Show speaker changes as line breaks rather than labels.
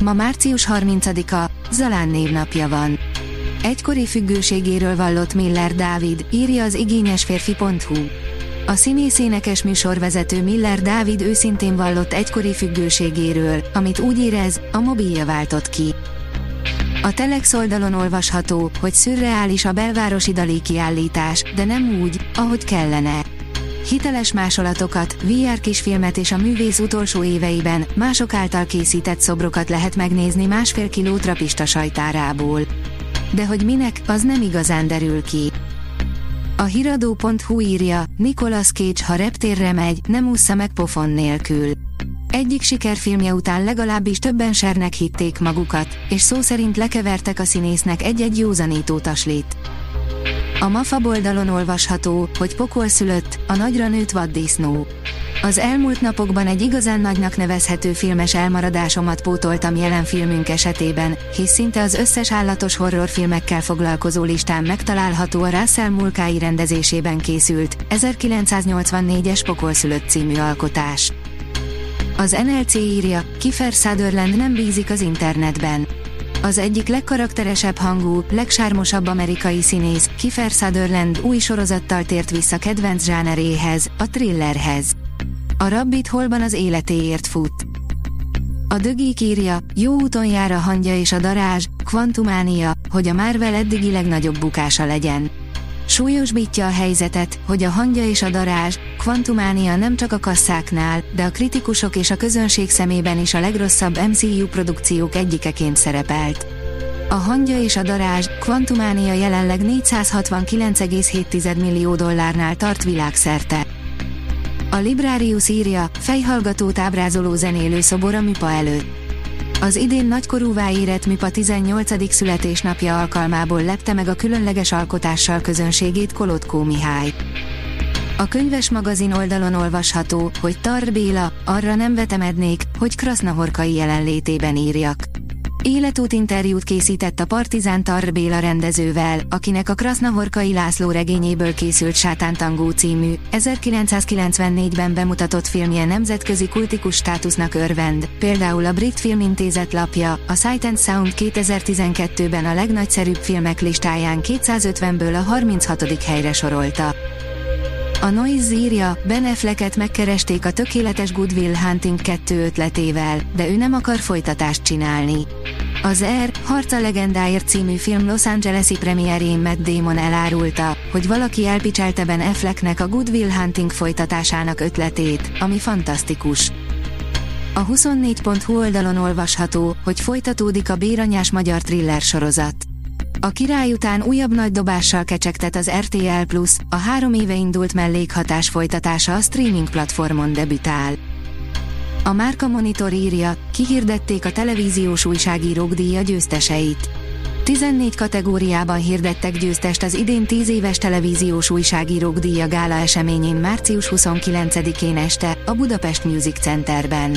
Ma március 30-a, Zalán névnapja van. Egykori függőségéről vallott Miller Dávid, írja az igényesférfi.hu. A színészénekes műsorvezető Miller Dávid őszintén vallott egykori függőségéről, amit úgy érez, a mobilja váltott ki. A Telex oldalon olvasható, hogy szürreális a belvárosi dalí kiállítás, de nem úgy, ahogy kellene. Hiteles másolatokat, VR kisfilmet és a művész utolsó éveiben mások által készített szobrokat lehet megnézni másfél kiló trapista sajtárából. De hogy minek, az nem igazán derül ki. A hiradó.hu írja, Nicolas Cage ha reptérre megy, nem ússza meg pofon nélkül. Egyik sikerfilmje után legalábbis többen sernek hitték magukat, és szó szerint lekevertek a színésznek egy-egy józanító taslit. A MAFA oldalon olvasható, hogy pokol szülött, a nagyra nőtt vaddisznó. Az elmúlt napokban egy igazán nagynak nevezhető filmes elmaradásomat pótoltam jelen filmünk esetében, hisz szinte az összes állatos horrorfilmekkel foglalkozó listán megtalálható a Russell Mulcahy rendezésében készült, 1984-es Pokolszülött című alkotás. Az NLC írja, Kiefer Sutherland nem bízik az internetben. Az egyik legkarakteresebb hangú, legsármosabb amerikai színész, Kiefer Sutherland új sorozattal tért vissza kedvenc zsáneréhez, a thrillerhez. A Rabbit holban az életéért fut. A dögik írja, jó úton jár a hangya és a darázs, kvantumánia, hogy a Marvel eddigi legnagyobb bukása legyen. Súlyosbítja a helyzetet, hogy a hangja és a darázs, kvantumánia nem csak a kasszáknál, de a kritikusok és a közönség szemében is a legrosszabb MCU produkciók egyikeként szerepelt. A hangja és a darázs, kvantumánia jelenleg 469,7 millió dollárnál tart világszerte. A Librarius írja, fejhallgatót ábrázoló zenélő szobor a műpa előtt. Az idén nagykorúvá érett Mipa 18. születésnapja alkalmából lepte meg a különleges alkotással közönségét Kolotkó Mihály. A könyves magazin oldalon olvasható, hogy Tar Béla, arra nem vetemednék, hogy Krasznahorkai jelenlétében írjak. Életút készített a Partizán Tar Béla rendezővel, akinek a Krasznahorkai László regényéből készült Sátántangó című, 1994-ben bemutatott filmje nemzetközi kultikus státusznak örvend, például a Brit Filmintézet lapja, a Sight and Sound 2012-ben a legnagyszerűbb filmek listáján 250-ből a 36. helyre sorolta. A Noise írja, Ben Afflecket megkeresték a tökéletes Goodwill Hunting 2 ötletével, de ő nem akar folytatást csinálni. Az R, Harca legendáért című film Los Angeles-i premierjén Matt Damon elárulta, hogy valaki elpicselte Ben Afflecknek a Goodwill Hunting folytatásának ötletét, ami fantasztikus. A 24.hu oldalon olvasható, hogy folytatódik a béranyás magyar thriller sorozat. A király után újabb nagy dobással kecsegtet az RTL Plus, a három éve indult mellékhatás folytatása a streaming platformon debütál. A Márka Monitor írja, kihirdették a televíziós újságírók díja győzteseit. 14 kategóriában hirdettek győztest az idén 10 éves televíziós újságírók díja gála eseményén március 29-én este, a Budapest Music Centerben.